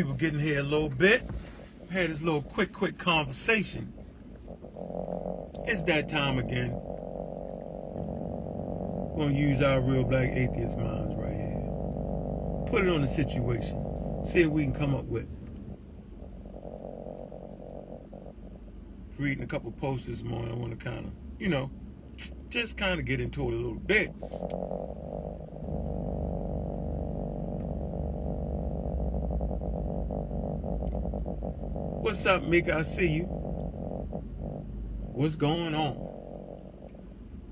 people getting here a little bit. Had this little quick, quick conversation. It's that time again. We're gonna use our real black atheist minds right here. Put it on the situation. See what we can come up with. Reading a couple posts this morning, I want to kind of, you know, just kind of get into it a little bit. What's up, Mika? I see you. What's going on?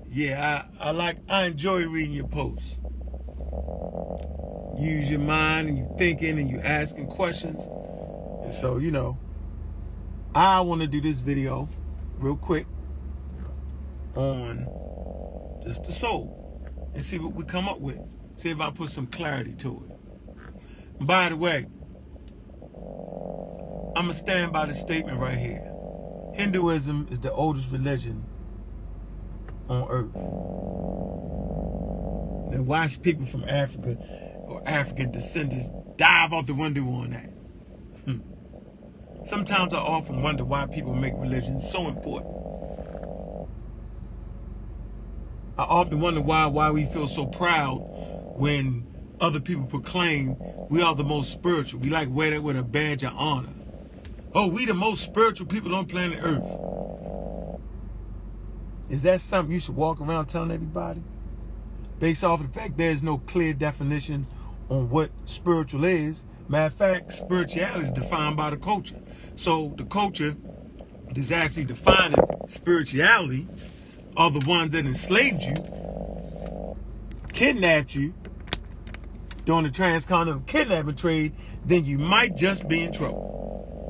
Yeah, I, I like I enjoy reading your posts. Use your mind and you thinking and you asking questions. And so, you know, I want to do this video real quick on just the soul and see what we come up with. See if I put some clarity to it. By the way, I'm going to stand by the statement right here. Hinduism is the oldest religion on earth. And watch people from Africa or African descendants dive out the window on that. Hmm. Sometimes I often wonder why people make religion so important. I often wonder why why we feel so proud when other people proclaim we are the most spiritual. We like wear that with a badge of honor. Oh, we the most spiritual people on planet Earth. Is that something you should walk around telling everybody? Based off of the fact there's no clear definition on what spiritual is. Matter of fact, spirituality is defined by the culture. So the culture that's actually defining spirituality are the ones that enslaved you, kidnapped you during the transcontinental kidnapping trade, then you might just be in trouble.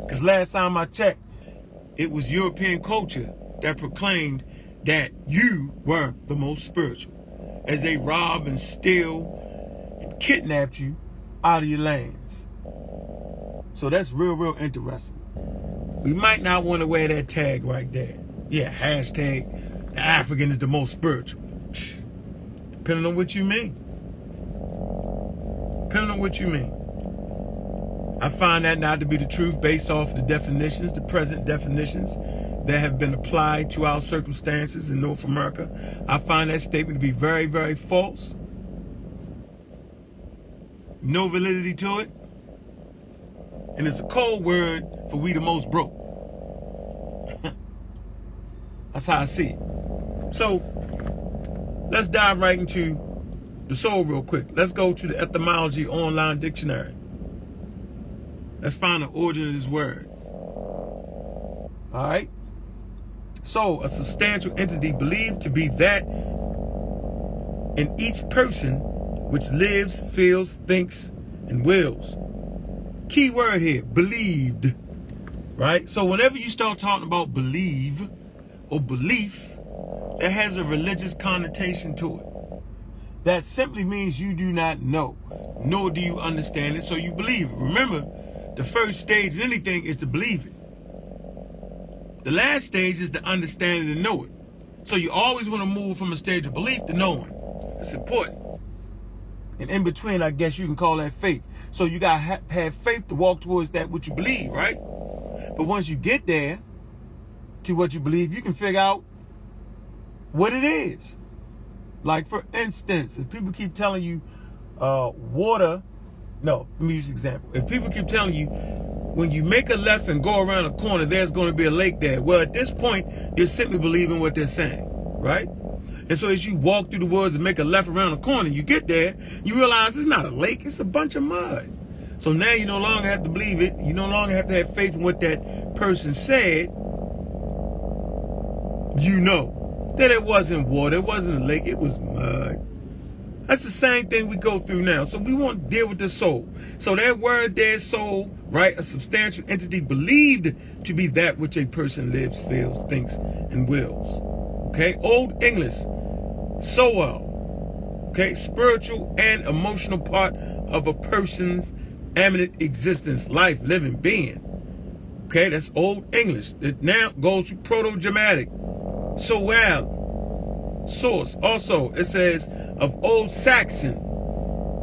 Because last time I checked, it was European culture that proclaimed that you were the most spiritual. As they rob and steal and kidnapped you out of your lands. So that's real, real interesting. We might not want to wear that tag right there. Yeah, hashtag the African is the most spiritual. Depending on what you mean. Depending on what you mean. I find that not to be the truth based off the definitions, the present definitions that have been applied to our circumstances in North America. I find that statement to be very, very false. No validity to it. And it's a cold word for we the most broke. That's how I see it. So let's dive right into the soul real quick. Let's go to the etymology online dictionary. Let's find the origin of this word. All right. So, a substantial entity believed to be that in each person which lives, feels, thinks, and wills. Key word here believed. Right? So, whenever you start talking about believe or belief, it has a religious connotation to it. That simply means you do not know, nor do you understand it, so you believe. Remember, the first stage in anything is to believe it. The last stage is to understand it and know it. So you always want to move from a stage of belief to knowing. It's important. And in between, I guess you can call that faith. So you got to ha- have faith to walk towards that which you believe, right? But once you get there to what you believe, you can figure out what it is. Like for instance, if people keep telling you uh, water, no, let me use an example. If people keep telling you when you make a left and go around a corner, there's going to be a lake there. Well, at this point, you're simply believing what they're saying, right? And so as you walk through the woods and make a left around a corner, you get there, you realize it's not a lake, it's a bunch of mud. So now you no longer have to believe it. You no longer have to have faith in what that person said. You know that it wasn't water, it wasn't a lake, it was mud. That's the same thing we go through now. So we want to deal with the soul. So that word there, soul, right? A substantial entity believed to be that which a person lives, feels, thinks, and wills. Okay? Old English, soul. Okay? Spiritual and emotional part of a person's eminent existence, life, living, being. Okay? That's Old English. It now goes to Proto-Germanic. So well source. Also, it says of Old Saxon,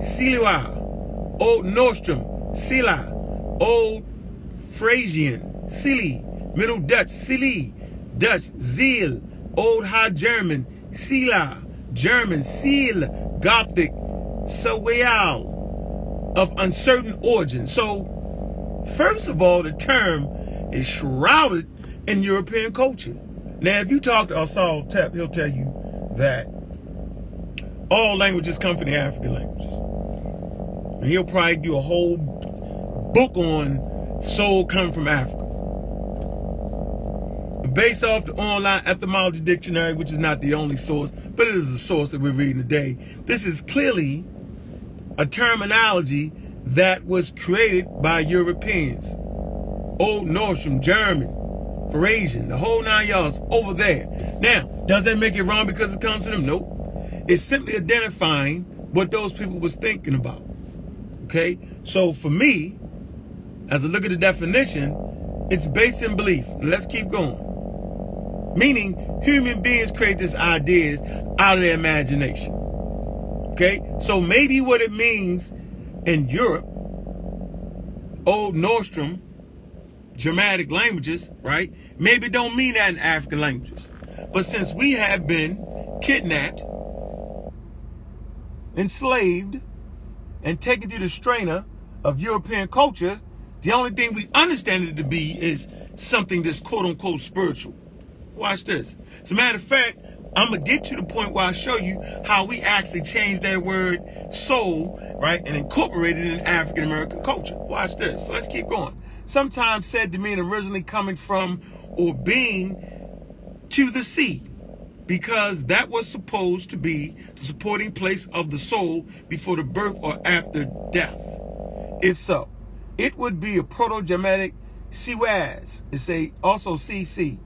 Silua, Old Nostrum, Sila, Old Frisian, Silly, Middle Dutch, Silly, Dutch, Zeal, Old High German, Sila, German, Seal, Gothic, Sawayal, of uncertain origin. So, first of all, the term is shrouded in European culture. Now, if you talk to Saul Tep, he'll tell you that all languages come from the African languages. And he'll probably do a whole book on soul coming from Africa. Based off the online etymology dictionary, which is not the only source, but it is the source that we're reading today, this is clearly a terminology that was created by Europeans. Old Norse from German, Frisian, the whole nine yards over there. Now, does that make it wrong because it comes to them? Nope. It's simply identifying what those people was thinking about. Okay? So for me, as I look at the definition, it's based in belief. Let's keep going. Meaning, human beings create these ideas out of their imagination. Okay? So maybe what it means in Europe, Old Nordstrom, Germanic languages, right? Maybe don't mean that in African languages. But since we have been kidnapped, enslaved, and taken to the strainer of European culture, the only thing we understand it to be is something that's quote unquote spiritual. Watch this. As a matter of fact, I'm gonna get to the point where I show you how we actually changed that word soul, right, and incorporated it in African American culture. Watch this. So let's keep going. Sometimes said to mean originally coming from or being to the sea, because that was supposed to be the supporting place of the soul before the birth or after death. If so, it would be a Proto-Germanic siwaz. It's a also CC.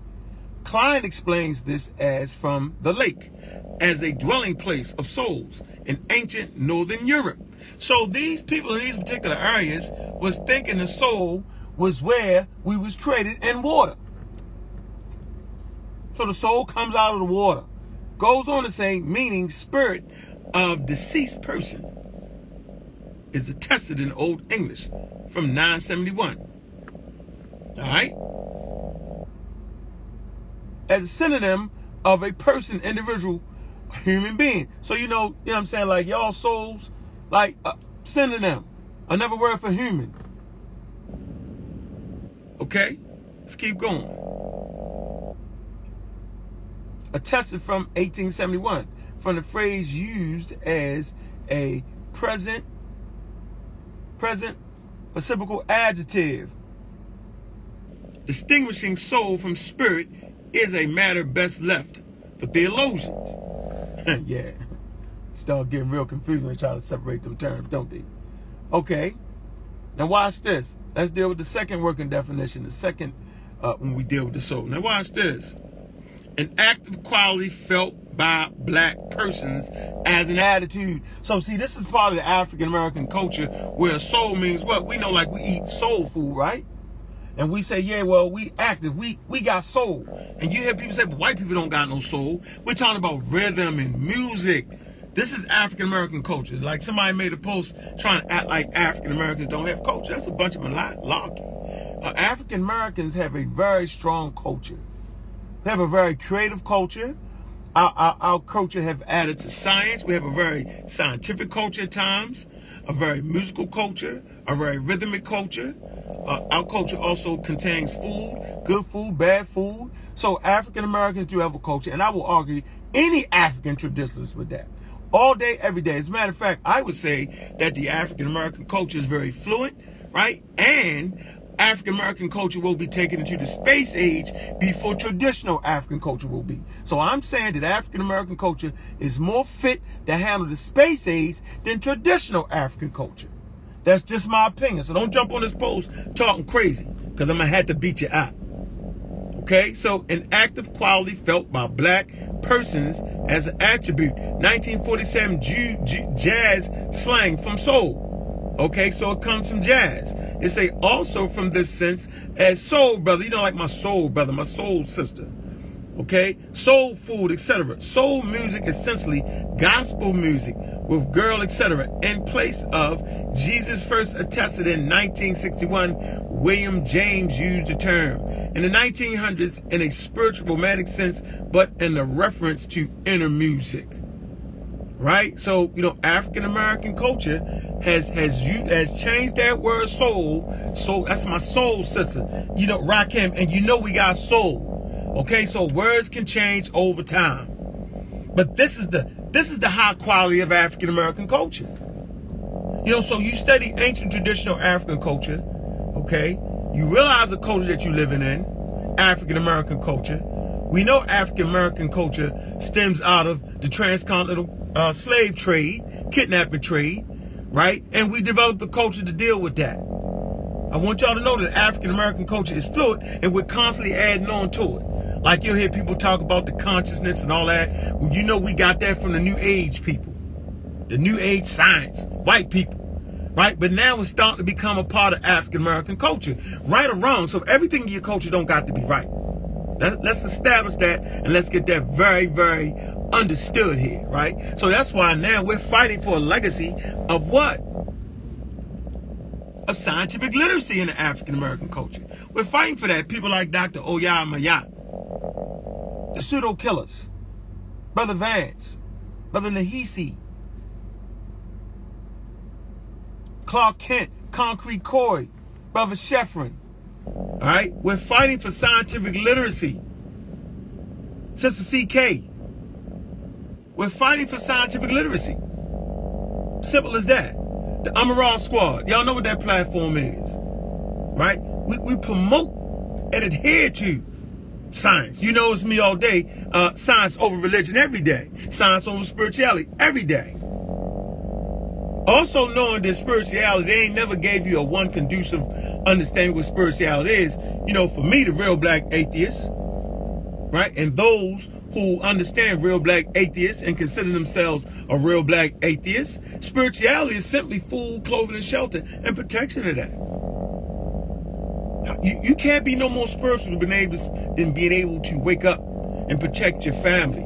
Klein explains this as from the lake, as a dwelling place of souls in ancient northern Europe. So these people in these particular areas was thinking the soul was where we was created in water. So the soul comes out of the water. Goes on to say, meaning spirit of deceased person is attested in Old English from 971. All right? As a synonym of a person, individual, human being. So you know, you know what I'm saying? Like y'all souls, like uh, synonym, another word for human. Okay? Let's keep going. Attested from 1871 from the phrase used as a present present participial adjective. Distinguishing soul from spirit is a matter best left for theologians. yeah. Start getting real confused when they try to separate them terms, don't they? Okay. Now watch this. Let's deal with the second working definition, the second uh, when we deal with the soul. Now watch this. An active quality felt by black persons as an attitude. So see, this is part of the African American culture where soul means what? We know like we eat soul food, right? And we say, yeah, well, we active, we we got soul. And you hear people say, but white people don't got no soul. We're talking about rhythm and music this is African American culture. Like somebody made a post trying to act like African Americans don't have culture. That's a bunch of malarkey. Uh, African Americans have a very strong culture. They have a very creative culture. Our, our, our, culture have added to science. We have a very scientific culture at times, a very musical culture, a very rhythmic culture. Uh, our culture also contains food, good food, bad food. So African Americans do have a culture, and I will argue any African traditionalist with that all day, every day. As a matter of fact, I would say that the African American culture is very fluent, right? And African American culture will be taken into the space age before traditional African culture will be. So I'm saying that African American culture is more fit to handle the space age than traditional African culture. That's just my opinion. So don't jump on this post talking crazy because I'm going to have to beat you out. Okay, so an active quality felt by black persons as an attribute. 1947 jazz slang from soul. Okay, so it comes from jazz. It's a also from this sense as soul brother. You know, like my soul brother, my soul sister. Okay, soul food, etc. Soul music, essentially gospel music with girl, etc. In place of Jesus first attested in 1961, William James used the term in the 1900s in a spiritual romantic sense, but in a reference to inner music. Right? So, you know, African American culture has has you has changed that word soul. So that's my soul sister. You know, rock him, and you know we got soul. Okay, so words can change over time. But this is the this is the high quality of African American culture. You know, so you study ancient traditional African culture, okay? You realize the culture that you're living in, African American culture. We know African American culture stems out of the transcontinental uh, slave trade, kidnapping trade, right? And we developed a culture to deal with that. I want y'all to know that African American culture is fluid and we're constantly adding on to it. Like you'll hear people talk about the consciousness and all that. Well, you know we got that from the New Age people, the New Age science, white people, right? But now it's starting to become a part of African American culture, right or wrong. So everything in your culture don't got to be right. Let's establish that and let's get that very, very understood here, right? So that's why now we're fighting for a legacy of what? Of scientific literacy in the African American culture. We're fighting for that. People like Dr. Oya Mayat the pseudo killers, Brother Vance, Brother Nahisi, Clark Kent, Concrete Corey, Brother Sheffrin. All right, we're fighting for scientific literacy. Sister CK, we're fighting for scientific literacy. Simple as that. The Amaral Squad, y'all know what that platform is, right? We, we promote and adhere to Science. You know it's me all day. Uh, science over religion every day. Science over spirituality every day. Also knowing that spirituality, they ain't never gave you a one conducive understanding what spirituality is. You know, for me, the real black atheist, right? And those who understand real black atheists and consider themselves a real black atheist, spirituality is simply food, clothing, and shelter and protection of that. You, you can't be no more spiritual than, able, than being able to wake up and protect your family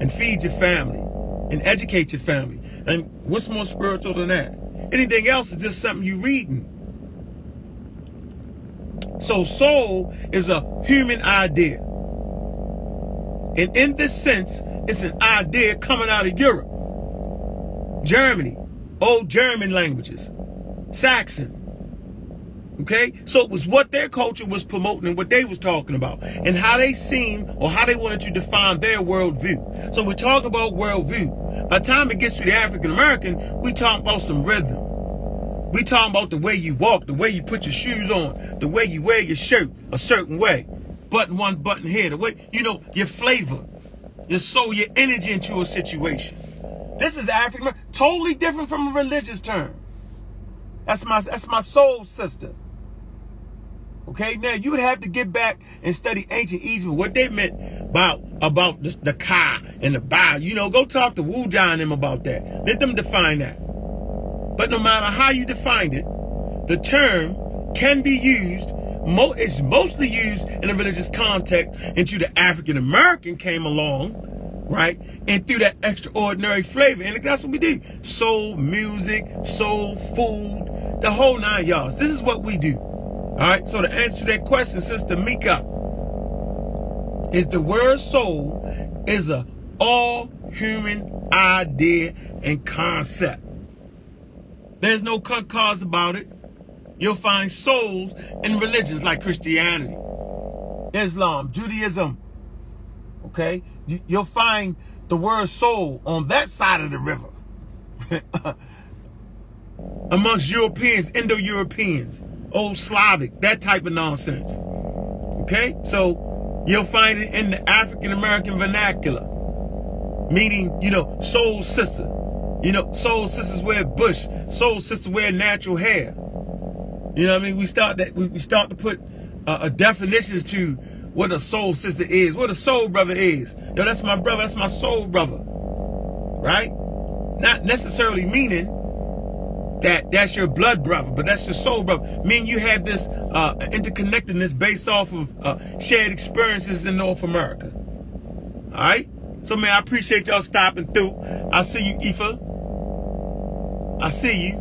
and feed your family and educate your family. And what's more spiritual than that? Anything else is just something you're reading. So soul is a human idea. And in this sense, it's an idea coming out of Europe, Germany, old German languages, Saxon, Okay? So it was what their culture was promoting and what they was talking about and how they seen or how they wanted to define their worldview. So we talk about worldview. By the time it gets to the African American, we talk about some rhythm. We talking about the way you walk, the way you put your shoes on, the way you wear your shirt a certain way. Button one, button here, the way, you know, your flavor, your soul, your energy into a situation. This is African, totally different from a religious term. That's my that's my soul sister. Okay, now you would have to get back and study ancient Egypt, what they meant about about the, the Ka and the Ba. You know, go talk to Wu John them about that. Let them define that. But no matter how you define it, the term can be used. Mo- it's mostly used in a religious context until the African American came along, right? And through that extraordinary flavor. And that's what we do. Soul music, soul food, the whole nine yards. This is what we do. All right, so to answer that question, Sister Mika, is the word soul is a all human idea and concept. There's no cut cause about it. You'll find souls in religions like Christianity, Islam, Judaism. Okay? You'll find the word soul on that side of the river. Amongst Europeans, Indo-Europeans old Slavic, that type of nonsense. Okay? So you'll find it in the African American vernacular. Meaning, you know, soul sister. You know, soul sisters wear bush. Soul sisters wear natural hair. You know what I mean? We start that we, we start to put uh, a definitions to what a soul sister is, what a soul brother is. Yo, that's my brother, that's my soul brother. Right? Not necessarily meaning that that's your blood brother, but that's your soul brother. Meaning you have this uh, interconnectedness based off of uh, shared experiences in North America. All right. So man, I appreciate y'all stopping through. I see you, Ifa. I see you.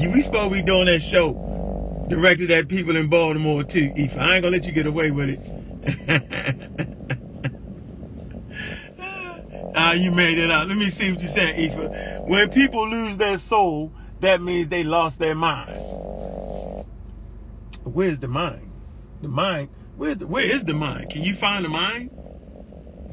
You we supposed to be doing that show directed at people in Baltimore too, Ifa. I ain't gonna let you get away with it. Ah, you made it out. Let me see what you said, Ifa. When people lose their soul, that means they lost their mind. Where's the mind? The mind. Where's the where is the mind? Can you find the mind?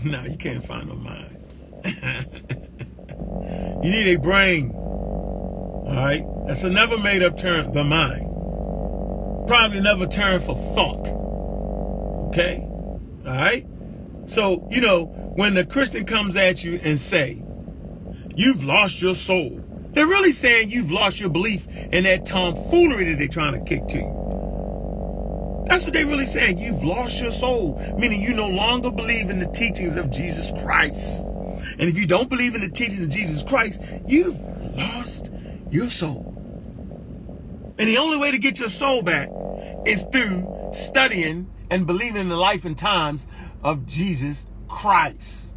No, you can't find no mind. you need a brain. All right? That's a never made up term, the mind. Probably never term for thought. Okay? All right? So, you know, when the Christian comes at you and say, you've lost your soul, they're really saying you've lost your belief in that tomfoolery that they're trying to kick to you. That's what they're really saying. You've lost your soul, meaning you no longer believe in the teachings of Jesus Christ. And if you don't believe in the teachings of Jesus Christ, you've lost your soul. And the only way to get your soul back is through studying and believing in the life and times of Jesus Christ.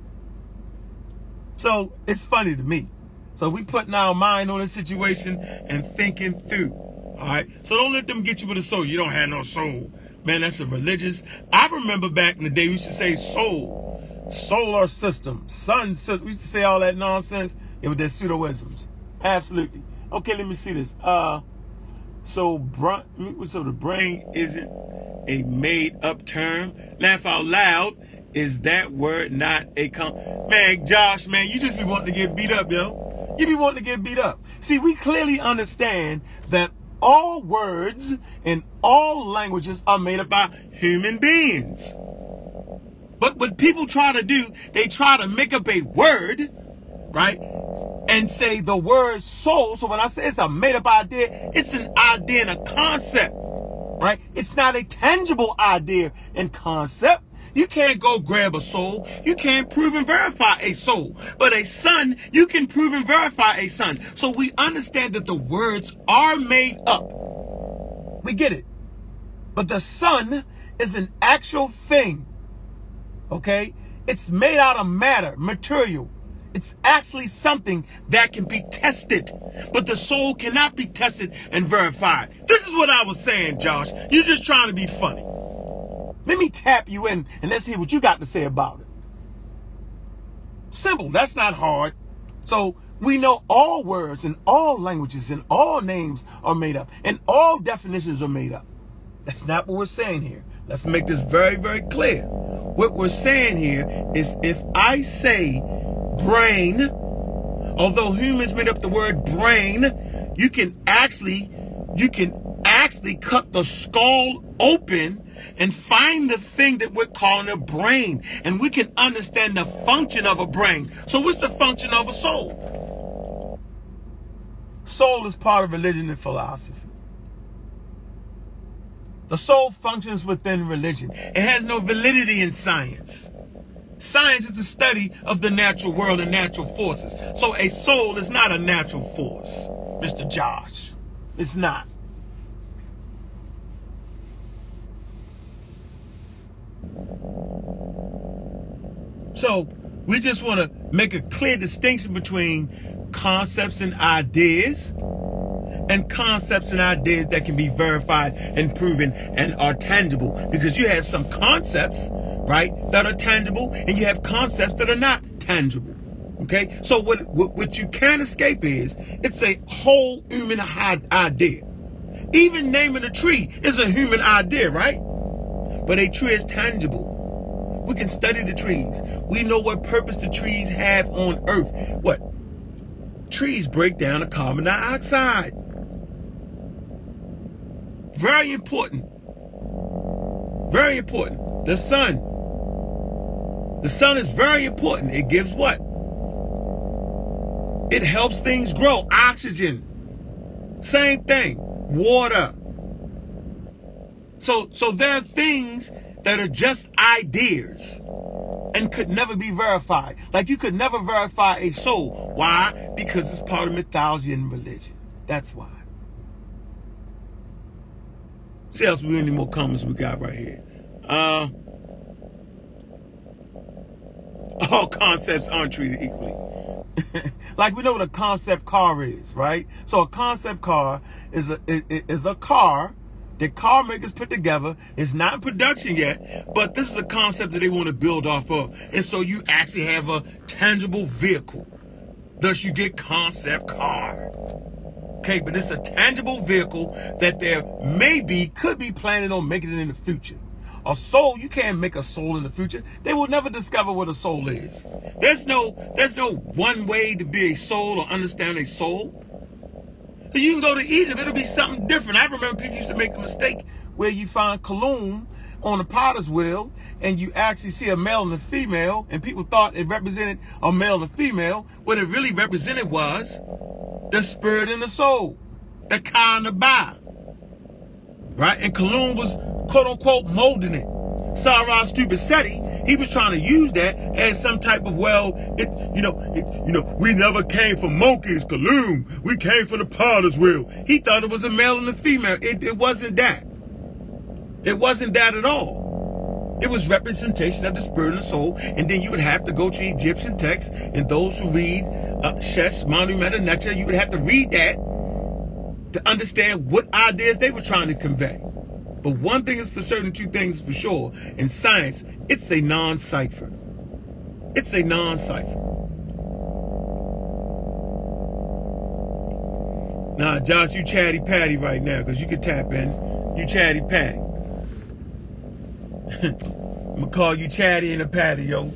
So it's funny to me. So we putting our mind on a situation and thinking through. All right. So don't let them get you with a soul. You don't have no soul. Man, that's a religious. I remember back in the day we used to say soul, solar system, sun system. We used to say all that nonsense. It was their pseudoisms. Absolutely. Okay, let me see this. Uh so, so the brain isn't a made up term. Laugh out loud. Is that word not a com? Man, Josh, man, you just be wanting to get beat up, yo. You be wanting to get beat up. See, we clearly understand that all words in all languages are made up by human beings. But what people try to do, they try to make up a word, right? and say the word soul. So when I say it's a made up idea, it's an idea and a concept, right? It's not a tangible idea and concept. You can't go grab a soul. You can't prove and verify a soul. But a sun, you can prove and verify a sun. So we understand that the words are made up. We get it. But the sun is an actual thing. Okay? It's made out of matter, material. It's actually something that can be tested, but the soul cannot be tested and verified. This is what I was saying, Josh. You're just trying to be funny. Let me tap you in and let's hear what you got to say about it. Simple. That's not hard. So we know all words and all languages and all names are made up and all definitions are made up. That's not what we're saying here. Let's make this very, very clear. What we're saying here is if I say brain, although humans made up the word brain, you can actually, you can actually cut the skull open and find the thing that we're calling a brain. And we can understand the function of a brain. So what's the function of a soul? Soul is part of religion and philosophy. The soul functions within religion. It has no validity in science. Science is the study of the natural world and natural forces. So a soul is not a natural force, Mr. Josh. It's not. So we just want to make a clear distinction between concepts and ideas and concepts and ideas that can be verified and proven and are tangible because you have some concepts right, that are tangible, and you have concepts that are not tangible. Okay, so what what, what you can't escape is it's a whole human idea. Even naming a tree is a human idea, right? But a tree is tangible. We can study the trees. We know what purpose the trees have on earth. What? Trees break down the carbon dioxide. Very important. Very important. The sun the sun is very important. It gives what? It helps things grow. Oxygen. Same thing. Water. So so there are things that are just ideas and could never be verified. Like you could never verify a soul. Why? Because it's part of mythology and religion. That's why. See how many more comments we got right here. Uh, all concepts aren't treated equally. like we know what a concept car is, right? So a concept car is a is a car that car makers put together. It's not in production yet, but this is a concept that they want to build off of. And so you actually have a tangible vehicle. Thus you get concept car. Okay, but it's a tangible vehicle that there maybe could be planning on making it in the future. A soul, you can't make a soul in the future. They will never discover what a soul is. There's no, there's no one way to be a soul or understand a soul. You can go to Egypt, it'll be something different. I remember people used to make the mistake where you find Khnum on a potter's wheel and you actually see a male and a female, and people thought it represented a male and a female. What it really represented was the spirit and the soul, the kind of ba. Right? And Khnum was quote unquote molding it. Sarah Stupicetti, he was trying to use that as some type of well, it you know, it, you know, we never came from monkeys, Khnum. We came from the potter's wheel. He thought it was a male and a female. It, it wasn't that. It wasn't that at all. It was representation of the spirit and the soul, and then you would have to go to Egyptian texts, and those who read uh, Shesh, Manu Meta you would have to read that to understand what ideas they were trying to convey. But one thing is for certain, two things for sure. In science, it's a non-cipher. It's a non-cipher. Nah, Josh, you chatty patty right now, because you can tap in. You chatty patty. I'm gonna call you chatty in the patty, yo.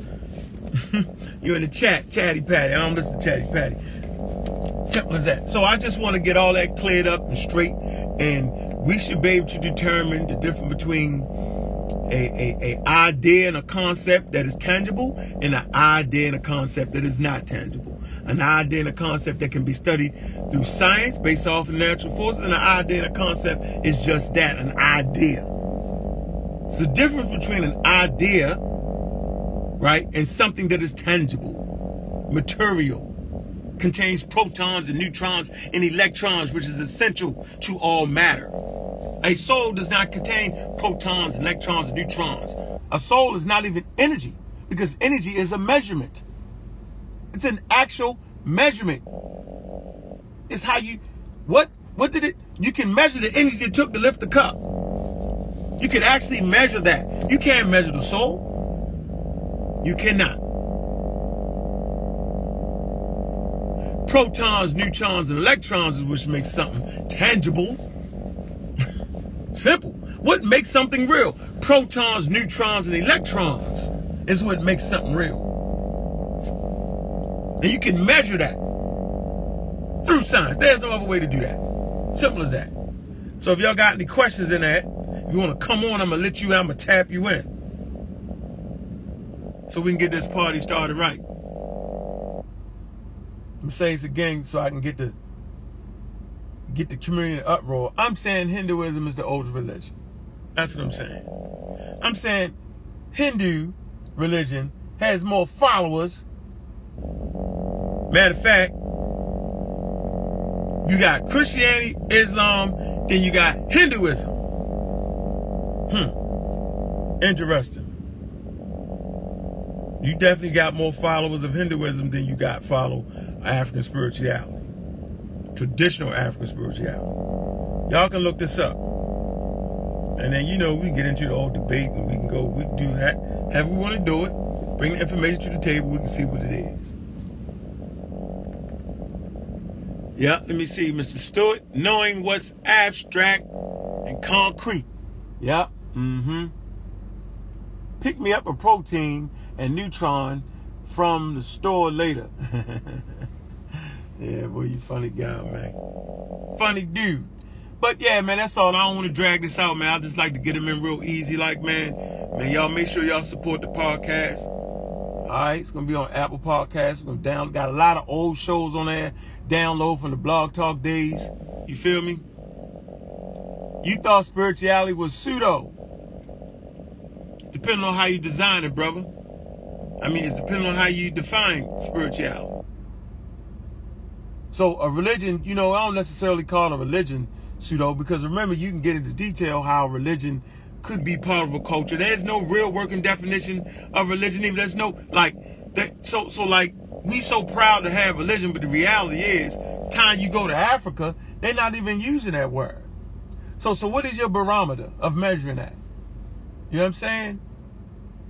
You're in the chat, chatty patty. I don't listen to chatty patty. Simple as that. So I just want to get all that cleared up and straight and we should be able to determine the difference between a, a, a idea and a concept that is tangible and an idea and a concept that is not tangible. An idea and a concept that can be studied through science based off of natural forces, and an idea and a concept is just that, an idea. It's the difference between an idea, right, and something that is tangible, material, contains protons and neutrons and electrons, which is essential to all matter. A soul does not contain protons, electrons, and neutrons. A soul is not even energy because energy is a measurement. It's an actual measurement. It's how you, what, what did it, you can measure the energy it took to lift the cup. You can actually measure that. You can't measure the soul. You cannot. Protons, neutrons, and electrons is which makes something tangible. Simple. What makes something real? Protons, neutrons, and electrons is what makes something real. And you can measure that through science. There's no other way to do that. Simple as that. So if y'all got any questions in that, if you want to come on, I'm going to let you out. I'm going to tap you in. So we can get this party started right. I'm saying this again so I can get the get the community in uproar. I'm saying Hinduism is the oldest religion. That's what I'm saying. I'm saying Hindu religion has more followers. Matter of fact, you got Christianity, Islam, then you got Hinduism. Hmm. Interesting. You definitely got more followers of Hinduism than you got follow African spirituality, traditional African spirituality. Y'all can look this up. And then, you know, we get into the old debate and we can go, we do that. However we want to do it. Bring the information to the table. We can see what it is. Yeah, let me see, Mr. Stewart. Knowing what's abstract and concrete. Yeah, mm-hmm. Pick me up a protein and neutron from the store later. Yeah, boy, you funny guy, man. Funny dude. But yeah, man, that's all. I don't want to drag this out, man. I just like to get them in real easy, like, man. Man, y'all make sure y'all support the podcast. All right, it's gonna be on Apple Podcasts. We're gonna down. Got a lot of old shows on there. Download from the Blog Talk days. You feel me? You thought spirituality was pseudo. Depending on how you design it, brother. I mean, it's depending on how you define spirituality. So a religion, you know, I don't necessarily call it a religion pseudo because remember you can get into detail how religion could be part of a culture. There's no real working definition of religion. Even there's no like that. So so like we so proud to have religion, but the reality is, time you go to Africa, they're not even using that word. So so what is your barometer of measuring that? You know what I'm saying?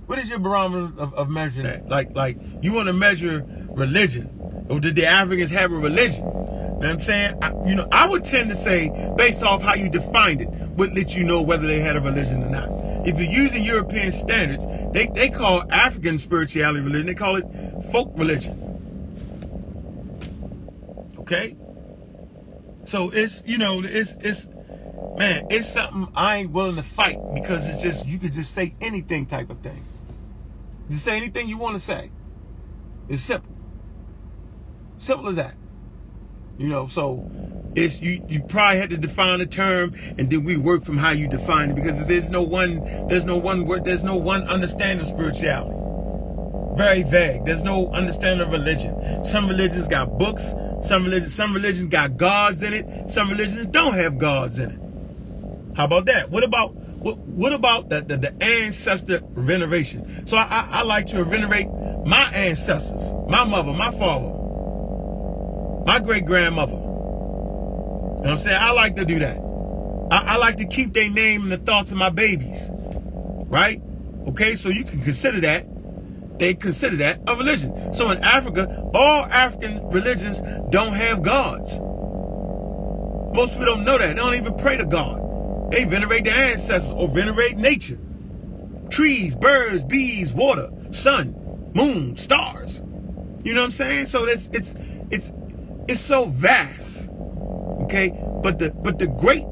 What is your barometer of, of measuring that? Like like you want to measure religion. Or did the Africans have a religion? You know what I'm saying? I, you know, I would tend to say, based off how you defined it, would let you know whether they had a religion or not. If you're using European standards, they, they call African spirituality religion, they call it folk religion. Okay? So it's, you know, it's, it's, man, it's something I ain't willing to fight because it's just, you could just say anything type of thing. Just say anything you want to say. It's simple. Simple as that. You know, so it's you you probably had to define a term and then we work from how you define it because there's no one there's no one word there's no one understanding of spirituality. Very vague. There's no understanding of religion. Some religions got books, some religions some religions got gods in it, some religions don't have gods in it. How about that? What about what, what about the, the, the ancestor veneration? So I, I, I like to venerate my ancestors, my mother, my father, my great grandmother. You know what I'm saying? I like to do that. I, I like to keep their name in the thoughts of my babies. Right? Okay, so you can consider that. They consider that a religion. So in Africa, all African religions don't have gods. Most people don't know that. They don't even pray to God. They venerate their ancestors or venerate nature. Trees, birds, bees, water, sun, moon, stars. You know what I'm saying? So it's it's it's it's so vast. Okay? But the but the great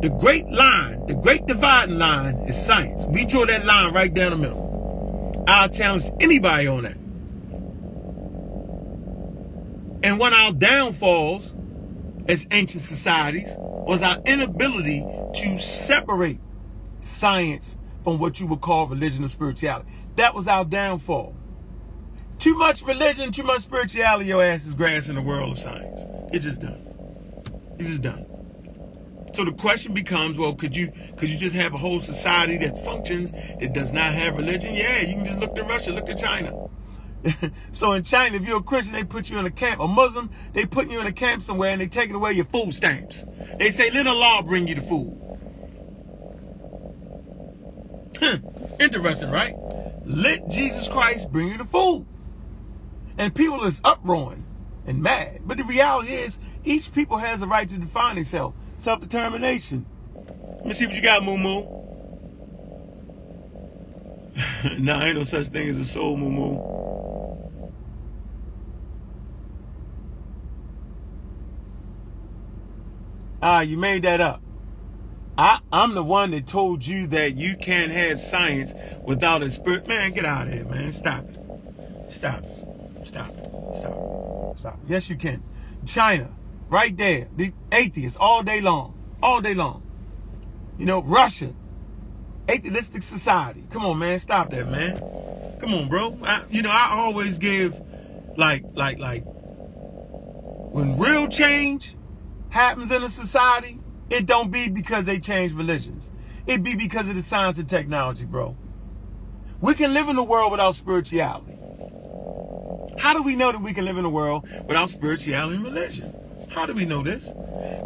the great line, the great dividing line is science. We draw that line right down the middle. I'll challenge anybody on that. And one of our downfalls as ancient societies was our inability to separate science from what you would call religion or spirituality. That was our downfall. Too much religion, too much spirituality, your ass is grass in the world of science. It's just done. It's just done. So the question becomes, well, could you could you just have a whole society that functions that does not have religion? Yeah, you can just look to Russia, look to China. so in China, if you're a Christian, they put you in a camp. A Muslim, they put you in a camp somewhere and they taking away your food stamps. They say, let Allah bring you the food. Interesting, right? Let Jesus Christ bring you the food. And people is uproaring and mad. But the reality is, each people has a right to define itself. Self-determination. Let me see what you got, Moo Moo. nah, ain't no such thing as a soul, Moo Moo. Ah, you made that up. I, I'm the one that told you that you can't have science without a spirit. Man, get out of here, man. Stop it. Stop it. Stop. Stop. Stop. Yes, you can. China, right there. The atheists all day long. All day long. You know, Russia, atheistic society. Come on, man. Stop that, man. Come on, bro. I, you know, I always give, like, like, like, when real change happens in a society, it don't be because they change religions. It be because of the science and technology, bro. We can live in a world without spirituality. How do we know that we can live in a world without spirituality and religion? How do we know this?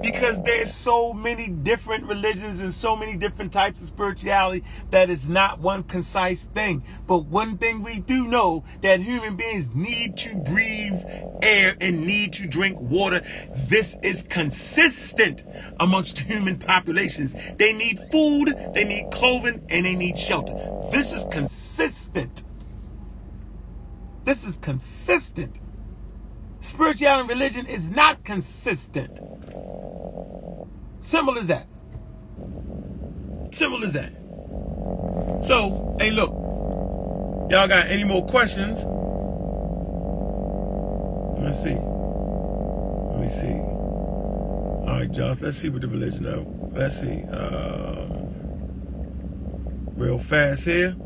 Because there's so many different religions and so many different types of spirituality that is not one concise thing. But one thing we do know that human beings need to breathe air and need to drink water. This is consistent amongst human populations. They need food, they need clothing, and they need shelter. This is consistent. This is consistent. Spirituality and religion is not consistent. Simple as that. Simple as that. So, hey, look. Y'all got any more questions? Let me see. Let me see. All right, Josh, let's see what the religion of. Let's see. Um, real fast here.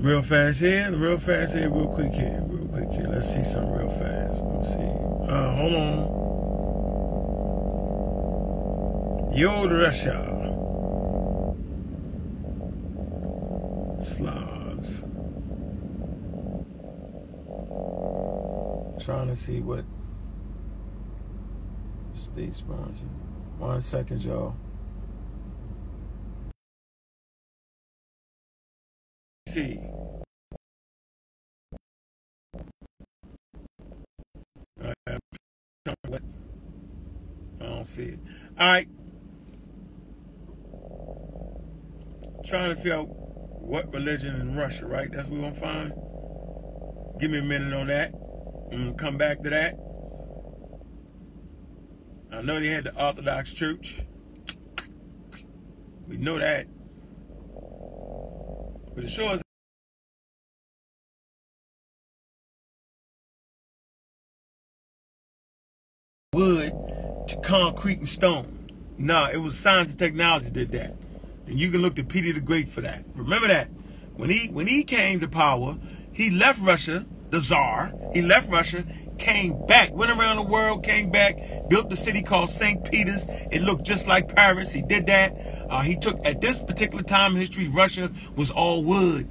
Real fast here, real fast here, real quick here, real quick here. Let's see something real fast. Let's see. Uh, hold on. Yod Russia. Slavs. Trying to see what state sponsor. One second, y'all. See. I don't oh, see it. All right. Trying to figure out what religion in Russia, right? That's what we're going to find. Give me a minute on that. I'm come back to that. I know they had the Orthodox Church. We know that. But it is wood to concrete and stone. Nah, it was science and technology did that. And you can look to Peter the Great for that. Remember that. When he when he came to power, he left Russia, the Tsar, he left Russia, came back, went around the world, came back, built the city called St. Peter's. It looked just like Paris. He did that. Uh, he took, at this particular time in history, Russia was all wood.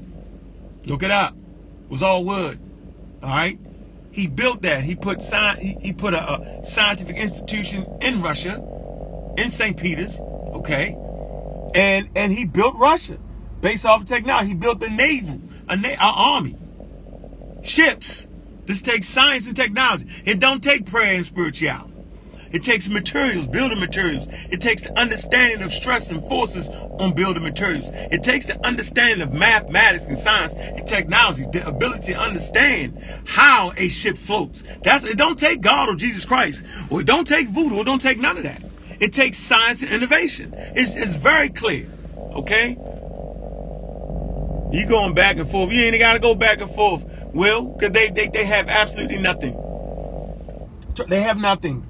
Look it up. It was all wood. All right. He built that. He put sci- he, put a, a scientific institution in Russia, in St. Peter's. Okay. And and he built Russia based off of technology. He built a naval, a na- army, ships. This takes science and technology. It don't take prayer and spirituality. It takes materials, building materials. It takes the understanding of stress and forces on building materials. It takes the understanding of mathematics and science and technology, the ability to understand how a ship floats. That's it don't take God or Jesus Christ, or it don't take voodoo, it don't take none of that. It takes science and innovation. It's, it's very clear. Okay? You going back and forth. You ain't gotta go back and forth. Will, because they, they, they have absolutely nothing. They have nothing.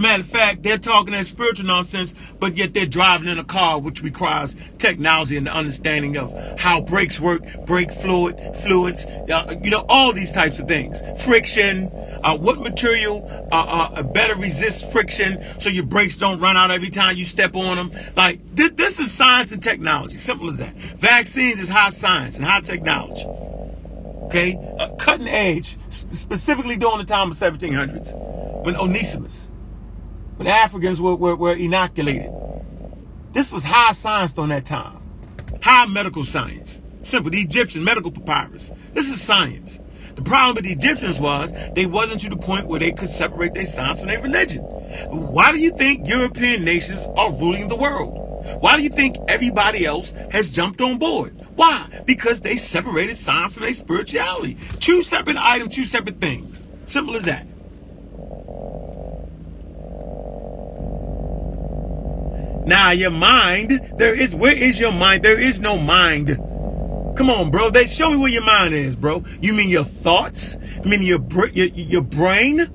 A matter of fact, they're talking that spiritual nonsense, but yet they're driving in a car, which requires technology and the understanding of how brakes work, brake fluid, fluids, uh, you know, all these types of things. Friction, uh, what material uh, uh better resists friction so your brakes don't run out every time you step on them. Like, th- this is science and technology. Simple as that. Vaccines is high science and high technology. Okay? Uh, cutting edge, specifically during the time of 1700s when Onesimus when Africans were, were, were inoculated. This was high science during that time. High medical science. Simple. The Egyptian medical papyrus. This is science. The problem with the Egyptians was they wasn't to the point where they could separate their science from their religion. Why do you think European nations are ruling the world? Why do you think everybody else has jumped on board? Why? Because they separated science from their spirituality. Two separate items, two separate things. Simple as that. Now your mind, there is where is your mind? There is no mind. Come on, bro. They show me where your mind is, bro. You mean your thoughts? You mean your your, your brain?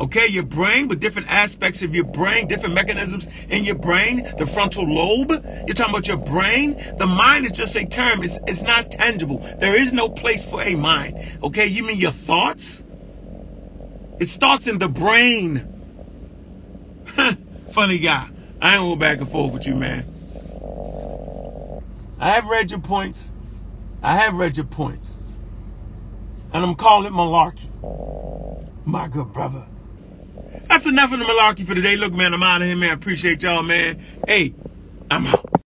Okay, your brain with different aspects of your brain, different mechanisms in your brain, the frontal lobe. You're talking about your brain. The mind is just a term. It's, it's not tangible. There is no place for a mind. Okay, you mean your thoughts? It starts in the brain. Funny guy. I ain't going back and forth with you, man. I have read your points. I have read your points. And I'm calling it malarkey. My good brother. That's enough of the malarkey for today. Look, man, I'm out of here, man. I Appreciate y'all, man. Hey, I'm out.